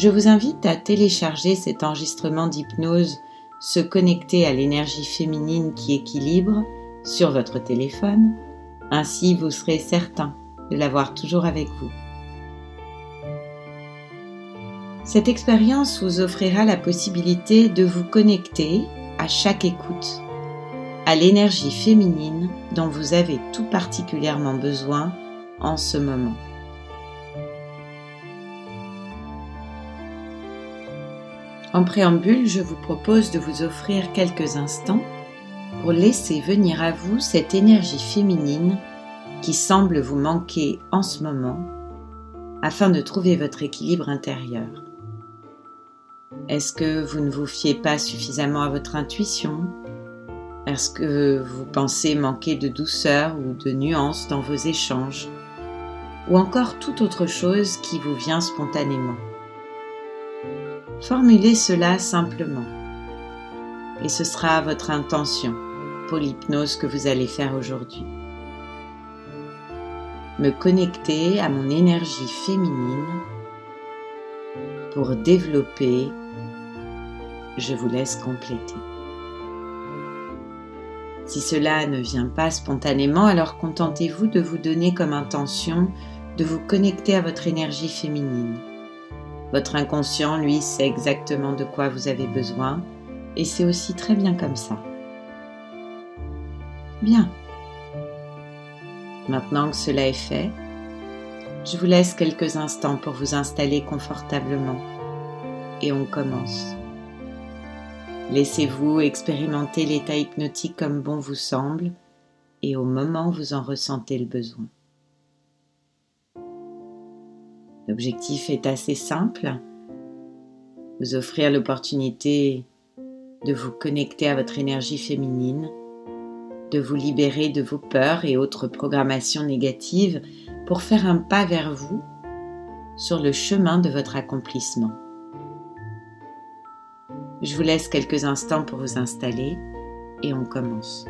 Je vous invite à télécharger cet enregistrement d'hypnose Se connecter à l'énergie féminine qui équilibre sur votre téléphone, ainsi vous serez certain de l'avoir toujours avec vous. Cette expérience vous offrira la possibilité de vous connecter à chaque écoute à l'énergie féminine dont vous avez tout particulièrement besoin en ce moment. En préambule, je vous propose de vous offrir quelques instants pour laisser venir à vous cette énergie féminine qui semble vous manquer en ce moment afin de trouver votre équilibre intérieur. Est-ce que vous ne vous fiez pas suffisamment à votre intuition? Est-ce que vous pensez manquer de douceur ou de nuance dans vos échanges? Ou encore toute autre chose qui vous vient spontanément? Formulez cela simplement. Et ce sera votre intention pour l'hypnose que vous allez faire aujourd'hui. Me connecter à mon énergie féminine pour développer, je vous laisse compléter. Si cela ne vient pas spontanément, alors contentez-vous de vous donner comme intention de vous connecter à votre énergie féminine votre inconscient, lui, sait exactement de quoi vous avez besoin et c'est aussi très bien comme ça. Bien. Maintenant que cela est fait, je vous laisse quelques instants pour vous installer confortablement et on commence. Laissez-vous expérimenter l'état hypnotique comme bon vous semble et au moment où vous en ressentez le besoin. L'objectif est assez simple, vous offrir l'opportunité de vous connecter à votre énergie féminine, de vous libérer de vos peurs et autres programmations négatives pour faire un pas vers vous sur le chemin de votre accomplissement. Je vous laisse quelques instants pour vous installer et on commence.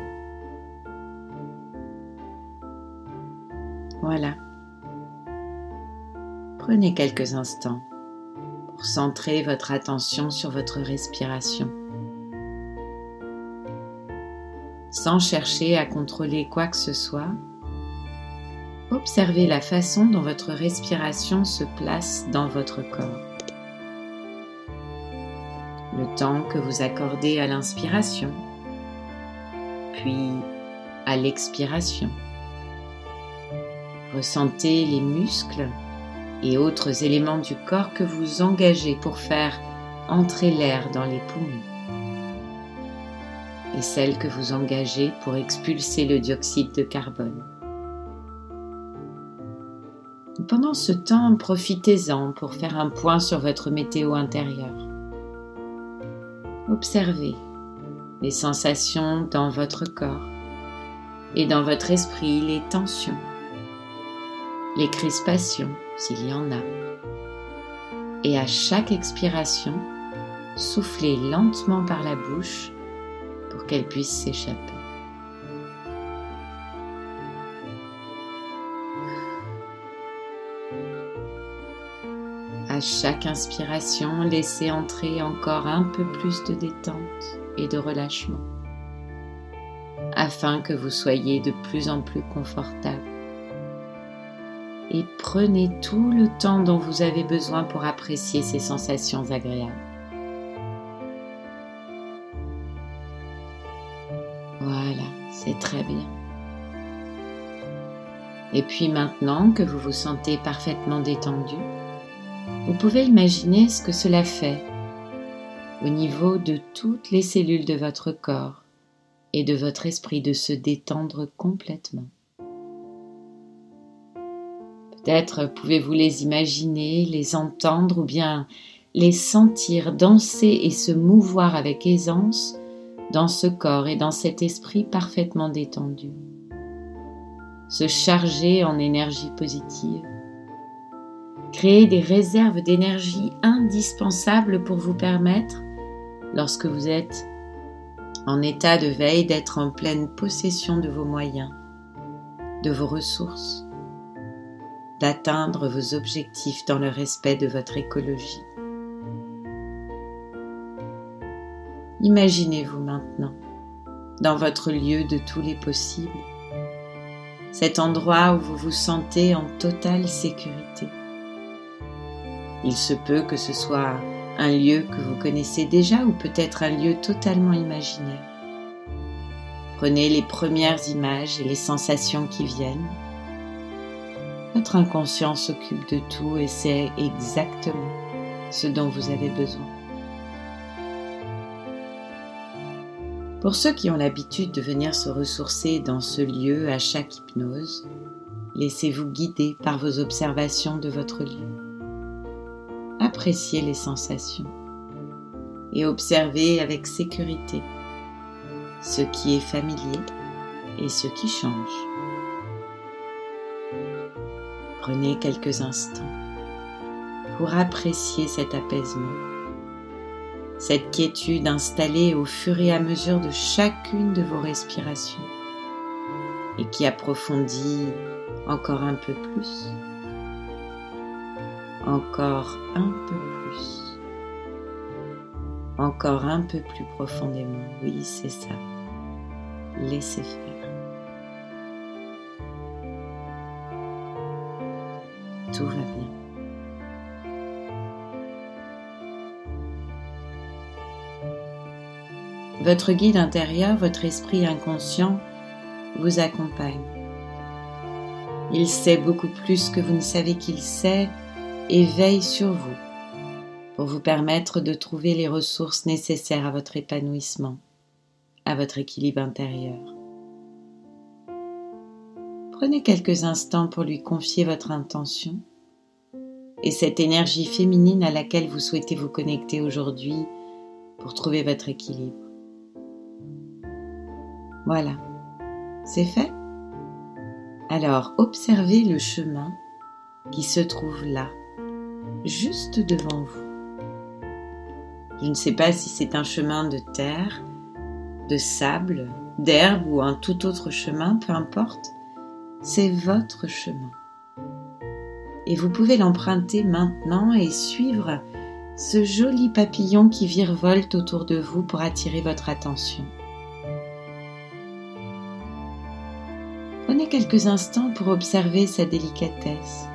Voilà. Prenez quelques instants pour centrer votre attention sur votre respiration. Sans chercher à contrôler quoi que ce soit, observez la façon dont votre respiration se place dans votre corps. Le temps que vous accordez à l'inspiration, puis à l'expiration. Ressentez les muscles et autres éléments du corps que vous engagez pour faire entrer l'air dans les poumons et celles que vous engagez pour expulser le dioxyde de carbone. Pendant ce temps, profitez-en pour faire un point sur votre météo intérieure. Observez les sensations dans votre corps et dans votre esprit les tensions, les crispations s'il y en a. Et à chaque expiration, soufflez lentement par la bouche pour qu'elle puisse s'échapper. À chaque inspiration, laissez entrer encore un peu plus de détente et de relâchement afin que vous soyez de plus en plus confortable prenez tout le temps dont vous avez besoin pour apprécier ces sensations agréables. Voilà, c'est très bien. Et puis maintenant que vous vous sentez parfaitement détendu, vous pouvez imaginer ce que cela fait au niveau de toutes les cellules de votre corps et de votre esprit de se détendre complètement. Peut-être pouvez-vous les imaginer, les entendre ou bien les sentir danser et se mouvoir avec aisance dans ce corps et dans cet esprit parfaitement détendu. Se charger en énergie positive. Créer des réserves d'énergie indispensables pour vous permettre, lorsque vous êtes en état de veille, d'être en pleine possession de vos moyens, de vos ressources, d'atteindre vos objectifs dans le respect de votre écologie. Imaginez-vous maintenant dans votre lieu de tous les possibles, cet endroit où vous vous sentez en totale sécurité. Il se peut que ce soit un lieu que vous connaissez déjà ou peut-être un lieu totalement imaginaire. Prenez les premières images et les sensations qui viennent. Votre inconscient s'occupe de tout et sait exactement ce dont vous avez besoin. Pour ceux qui ont l'habitude de venir se ressourcer dans ce lieu à chaque hypnose, laissez-vous guider par vos observations de votre lieu. Appréciez les sensations et observez avec sécurité ce qui est familier et ce qui change. Prenez quelques instants pour apprécier cet apaisement cette quiétude installée au fur et à mesure de chacune de vos respirations et qui approfondit encore un peu plus, encore un peu plus, encore un peu plus profondément. Oui, c'est ça. Laissez faire. Tout va bien. Votre guide intérieur, votre esprit inconscient, vous accompagne. Il sait beaucoup plus que vous ne savez qu'il sait et veille sur vous pour vous permettre de trouver les ressources nécessaires à votre épanouissement, à votre équilibre intérieur. Prenez quelques instants pour lui confier votre intention et cette énergie féminine à laquelle vous souhaitez vous connecter aujourd'hui pour trouver votre équilibre. Voilà, c'est fait? Alors observez le chemin qui se trouve là, juste devant vous. Je ne sais pas si c'est un chemin de terre, de sable, d'herbe ou un tout autre chemin, peu importe, c'est votre chemin. Et vous pouvez l'emprunter maintenant et suivre ce joli papillon qui virevolte autour de vous pour attirer votre attention. Prenez quelques instants pour observer sa délicatesse,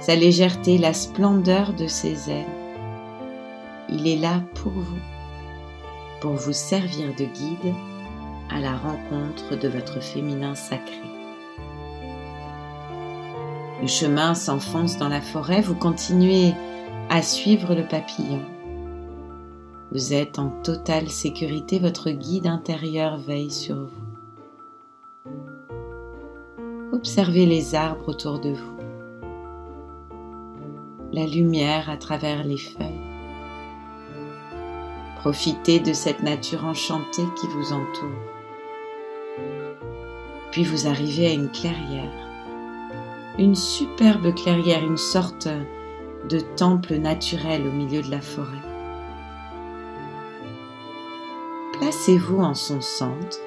sa légèreté, la splendeur de ses ailes. Il est là pour vous, pour vous servir de guide à la rencontre de votre féminin sacré. Le chemin s'enfonce dans la forêt, vous continuez à suivre le papillon. Vous êtes en totale sécurité, votre guide intérieur veille sur vous. Observez les arbres autour de vous, la lumière à travers les feuilles. Profitez de cette nature enchantée qui vous entoure. Puis vous arrivez à une clairière, une superbe clairière, une sorte de temple naturel au milieu de la forêt. Placez-vous en son centre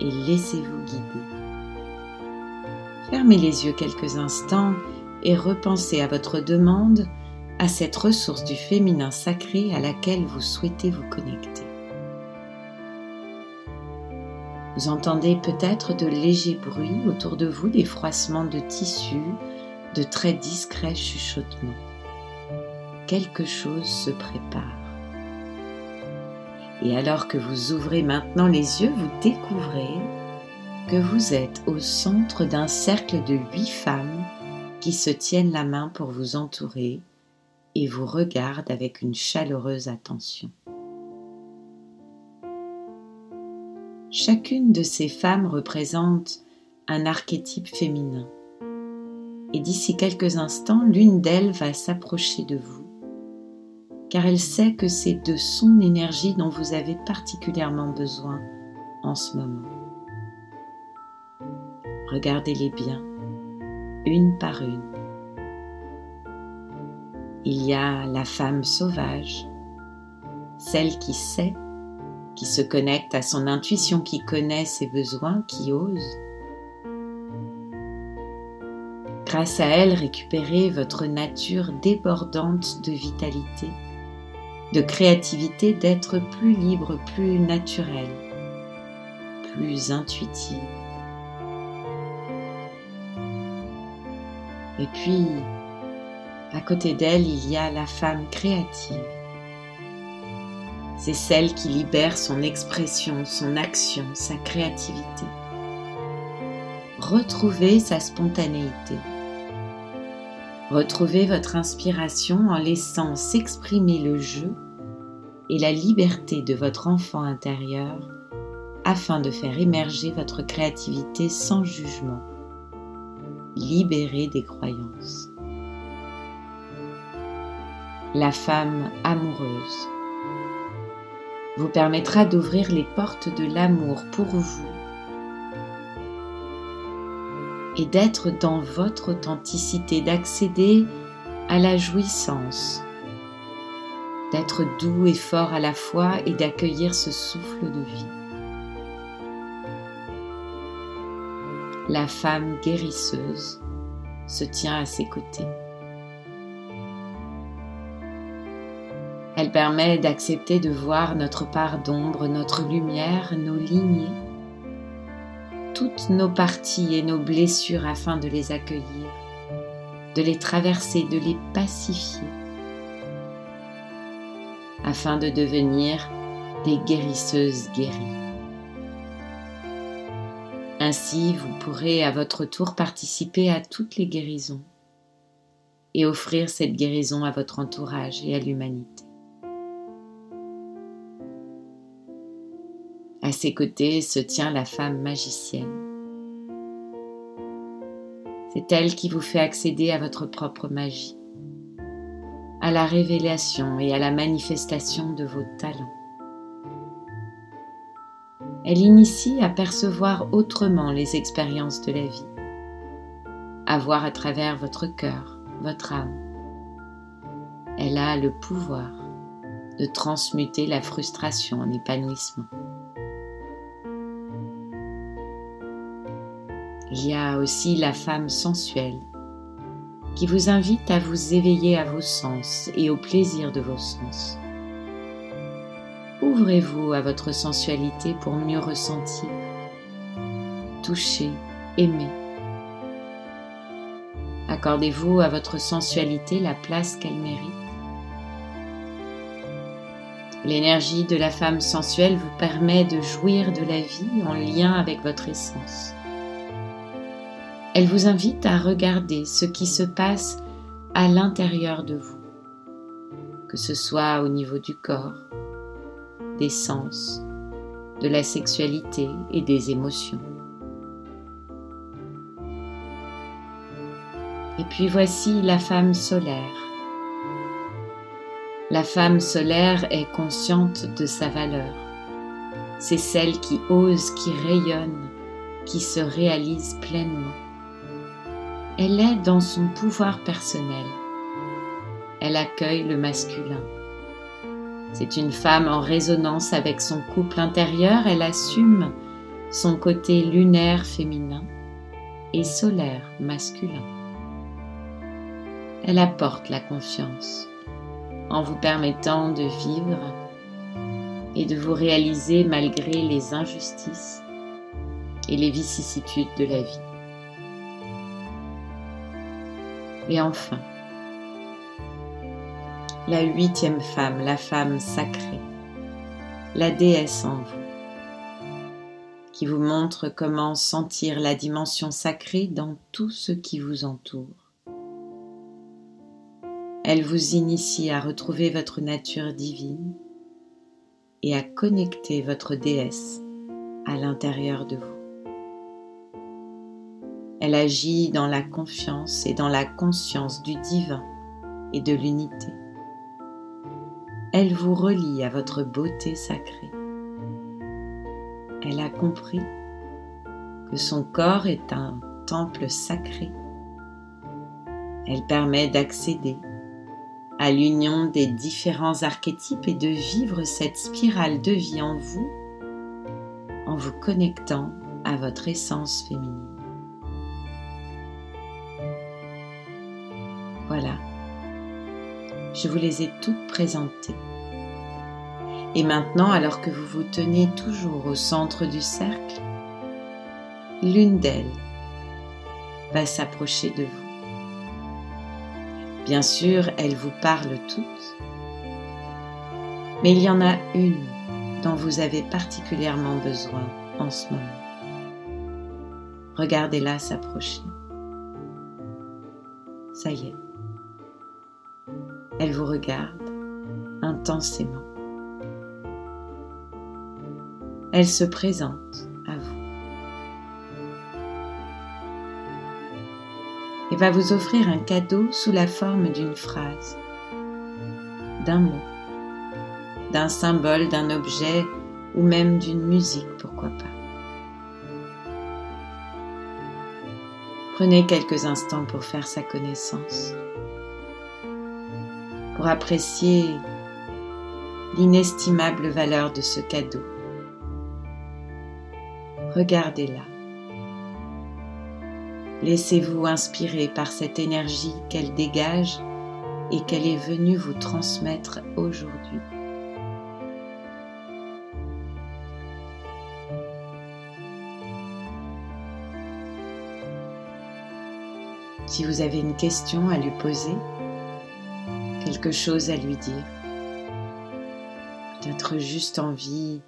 et laissez-vous guider. Fermez les yeux quelques instants et repensez à votre demande, à cette ressource du féminin sacré à laquelle vous souhaitez vous connecter. Vous entendez peut-être de légers bruits autour de vous, des froissements de tissus, de très discrets chuchotements. Quelque chose se prépare. Et alors que vous ouvrez maintenant les yeux, vous découvrez que vous êtes au centre d'un cercle de huit femmes qui se tiennent la main pour vous entourer et vous regardent avec une chaleureuse attention. Chacune de ces femmes représente un archétype féminin. Et d'ici quelques instants, l'une d'elles va s'approcher de vous car elle sait que c'est de son énergie dont vous avez particulièrement besoin en ce moment. Regardez-les bien, une par une. Il y a la femme sauvage, celle qui sait, qui se connecte à son intuition, qui connaît ses besoins, qui ose. Grâce à elle, récupérez votre nature débordante de vitalité, de créativité, d'être plus libre, plus naturel, plus intuitive. Et puis, à côté d'elle, il y a la femme créative. C'est celle qui libère son expression, son action, sa créativité. Retrouvez sa spontanéité. Retrouvez votre inspiration en laissant s'exprimer le jeu et la liberté de votre enfant intérieur afin de faire émerger votre créativité sans jugement libérée des croyances. La femme amoureuse vous permettra d'ouvrir les portes de l'amour pour vous et d'être dans votre authenticité, d'accéder à la jouissance, d'être doux et fort à la fois et d'accueillir ce souffle de vie. la femme guérisseuse se tient à ses côtés. Permet d'accepter de voir notre part d'ombre, notre lumière, nos lignées, toutes nos parties et nos blessures afin de les accueillir, de les traverser, de les pacifier, afin de devenir des guérisseuses guéries. Ainsi, vous pourrez à votre tour participer à toutes les guérisons et offrir cette guérison à votre entourage et à l'humanité. À ses côtés se tient la femme magicienne. C'est elle qui vous fait accéder à votre propre magie, à la révélation et à la manifestation de vos talents. Elle initie à percevoir autrement les expériences de la vie, à voir à travers votre cœur, votre âme. Elle a le pouvoir de transmuter la frustration en épanouissement. Il y a aussi la femme sensuelle qui vous invite à vous éveiller à vos sens et au plaisir de vos sens. Ouvrez-vous à votre sensualité pour mieux ressentir, toucher, aimer. Accordez-vous à votre sensualité la place qu'elle mérite. L'énergie de la femme sensuelle vous permet de jouir de la vie en lien avec votre essence. Elle vous invite à regarder ce qui se passe à l'intérieur de vous, que ce soit au niveau du corps, des sens, de la sexualité et des émotions. Et puis voici la femme solaire. La femme solaire est consciente de sa valeur. C'est celle qui ose, qui rayonne, qui se réalise pleinement. Elle est dans son pouvoir personnel. Elle accueille le masculin. C'est une femme en résonance avec son couple intérieur, elle assume son côté lunaire féminin et solaire masculin. Elle apporte la confiance en vous permettant de vivre et de vous réaliser malgré les injustices et les vicissitudes de la vie. Et enfin, la huitième femme, la femme sacrée, la déesse en vous, qui vous montre comment sentir la dimension sacrée dans tout ce qui vous entoure. Elle vous initie à retrouver votre nature divine et à connecter votre déesse à l'intérieur de vous. Elle agit dans la confiance et dans la conscience du divin et de l'unité. elle vous relie à votre beauté sacrée. Elle a compris que son corps est un temple sacré. Elle permet d'accéder à l'union des différents archétypes et de vivre cette spirale de vie en vous en vous connectant à votre essence féminine. Je vous les ai toutes présentées. Et maintenant, alors que vous vous tenez toujours au centre du cercle, l'une d'elles va s'approcher de vous. Bien sûr, elles vous parlent toutes, mais il y en a une dont vous avez particulièrement besoin en ce moment. Regardez-la s'approcher. Ça y est. Elle vous regarde intensément. Elle se présente à vous et va vous offrir un cadeau sous la forme d'une phrase, d'un mot d'un symbole, d'un objet ou même d'une musique, pourquoi pas. Prenez quelques instants pour faire sa connaissance, pour apprécier l'inestimable valeur de ce cadeau. Regardez-la. Laissez-vous inspirer par cette énergie qu'elle dégage et qu'elle est venue vous transmettre aujourd'hui. Si vous avez une question à lui poser, quelque chose à lui dire, peut-être juste envie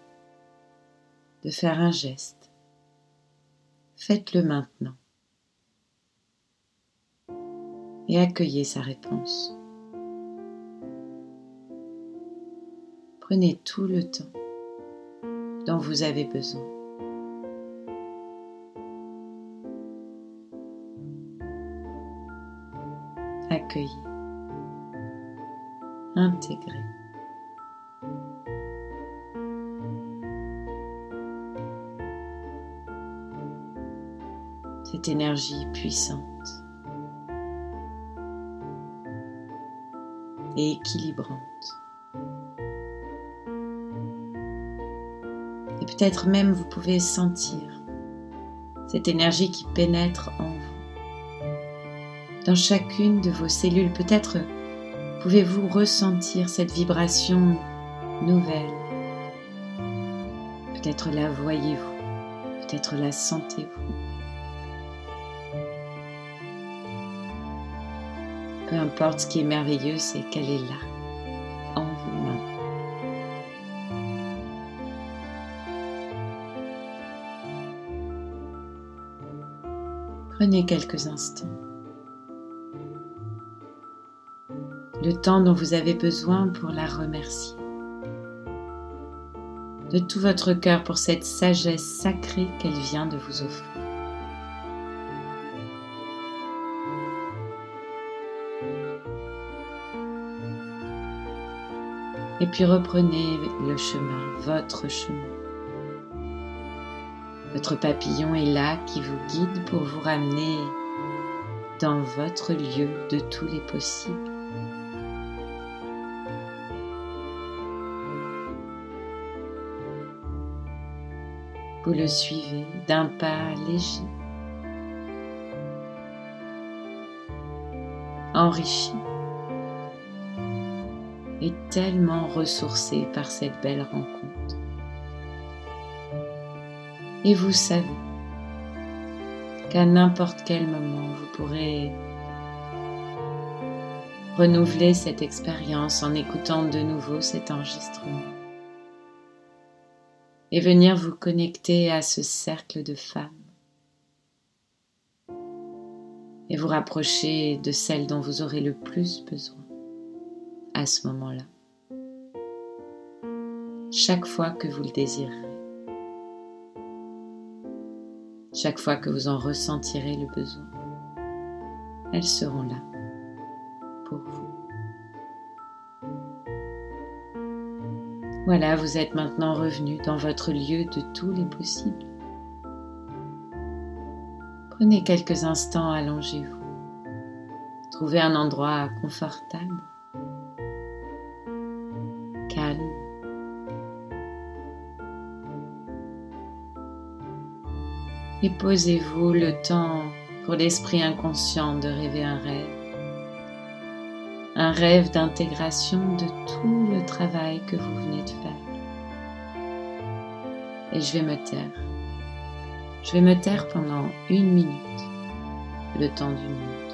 de faire un geste, faites-le maintenant et accueillez sa réponse. Prenez tout le temps dont vous avez besoin. accueillir, intégrer. Cette énergie puissante et équilibrante. Et peut-être même vous pouvez sentir cette énergie qui pénètre en dans chacune de vos cellules. Peut-être pouvez-vous ressentir cette vibration nouvelle? Peut-être la voyez-vous, peut-être la sentez-vous. Peu importe ce qui est merveilleux, c'est qu'elle est là, en vous-même. Prenez quelques instants. Le temps dont vous avez besoin pour la remercier. De tout votre cœur pour cette sagesse sacrée qu'elle vient de vous offrir. Et puis reprenez le chemin, votre chemin. Votre papillon est là qui vous guide pour vous ramener dans votre lieu de tous les possibles. Vous le suivez d'un pas léger, enrichi et tellement ressourcé par cette belle rencontre. Et vous savez qu'à n'importe quel moment, vous pourrez renouveler cette expérience en écoutant de nouveau cet enregistrement et venir vous connecter à ce cercle de femmes et vous rapprocher de celle dont vous aurez le plus besoin à ce moment-là. Chaque fois que vous le désirerez. Chaque fois que vous en ressentirez le besoin. Elles seront là Voilà, vous êtes maintenant revenu dans votre lieu de tous les possibles. Prenez quelques instants, allongez-vous. Trouvez un endroit confortable, calme. Et posez-vous le temps pour l'esprit inconscient de rêver un rêve un rêve d'intégration de tout le travail que vous venez de faire. Et je vais me taire. Je vais me taire pendant une minute, le temps d'une minute.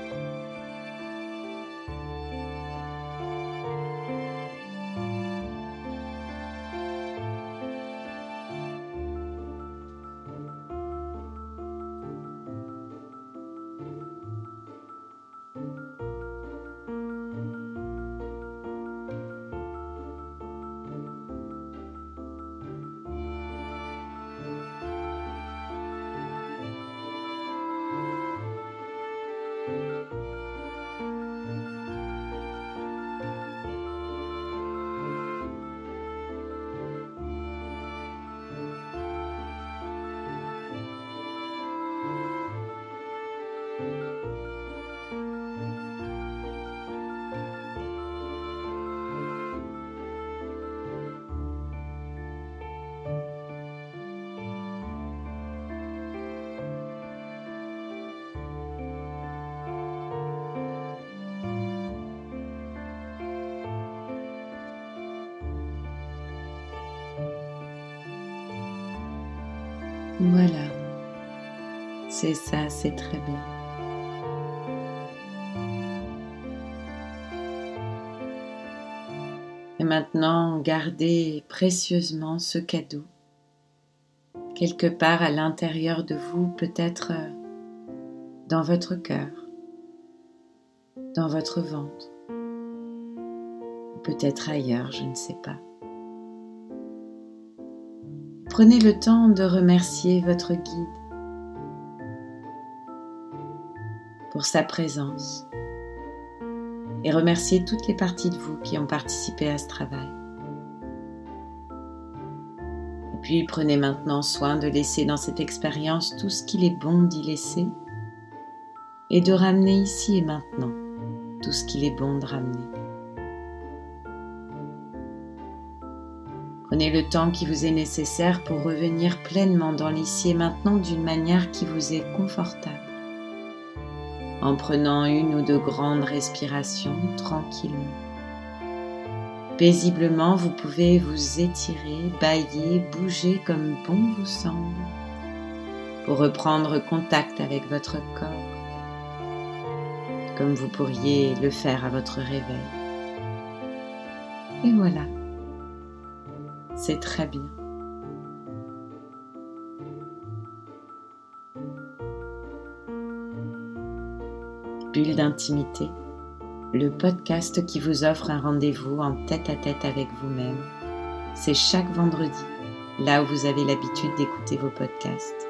Ça, c'est très bien. Et maintenant, gardez précieusement ce cadeau. Quelque part à l'intérieur de vous, peut-être euh, dans votre cœur, dans votre ventre, peut-être ailleurs, je ne sais pas. Prenez le temps de remercier votre guide pour sa présence et remercier toutes les parties de vous qui ont participé à ce travail. Et puis prenez maintenant soin de laisser dans cette expérience tout ce qu'il est bon d'y laisser et de ramener ici et maintenant tout ce qu'il est bon de ramener. Prenez le temps qui vous est nécessaire pour revenir pleinement dans l'ici et maintenant d'une manière qui vous est confortable. En prenant une ou deux grandes respirations tranquillement. Paisiblement, vous pouvez vous étirer, bailler, bouger comme bon vous semble pour reprendre contact avec votre corps, comme vous pourriez le faire à votre réveil. Et voilà. C'est très bien. Bulle d'intimité, le podcast qui vous offre un rendez-vous en tête à tête avec vous-même. C'est chaque vendredi, là où vous avez l'habitude d'écouter vos podcasts.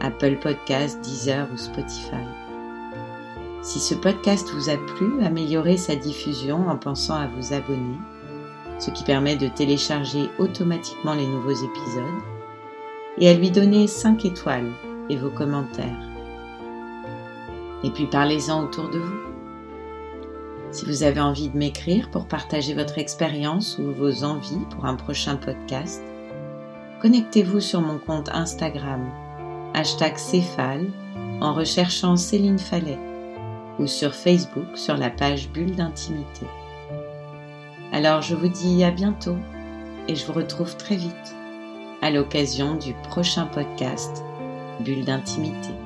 Apple Podcasts, Deezer ou Spotify. Si ce podcast vous a plu, améliorez sa diffusion en pensant à vous abonner ce qui permet de télécharger automatiquement les nouveaux épisodes, et à lui donner 5 étoiles et vos commentaires. Et puis parlez-en autour de vous. Si vous avez envie de m'écrire pour partager votre expérience ou vos envies pour un prochain podcast, connectez-vous sur mon compte Instagram, hashtag Céphale, en recherchant Céline Fallet, ou sur Facebook sur la page Bulle d'intimité. Alors je vous dis à bientôt et je vous retrouve très vite à l'occasion du prochain podcast Bulle d'intimité.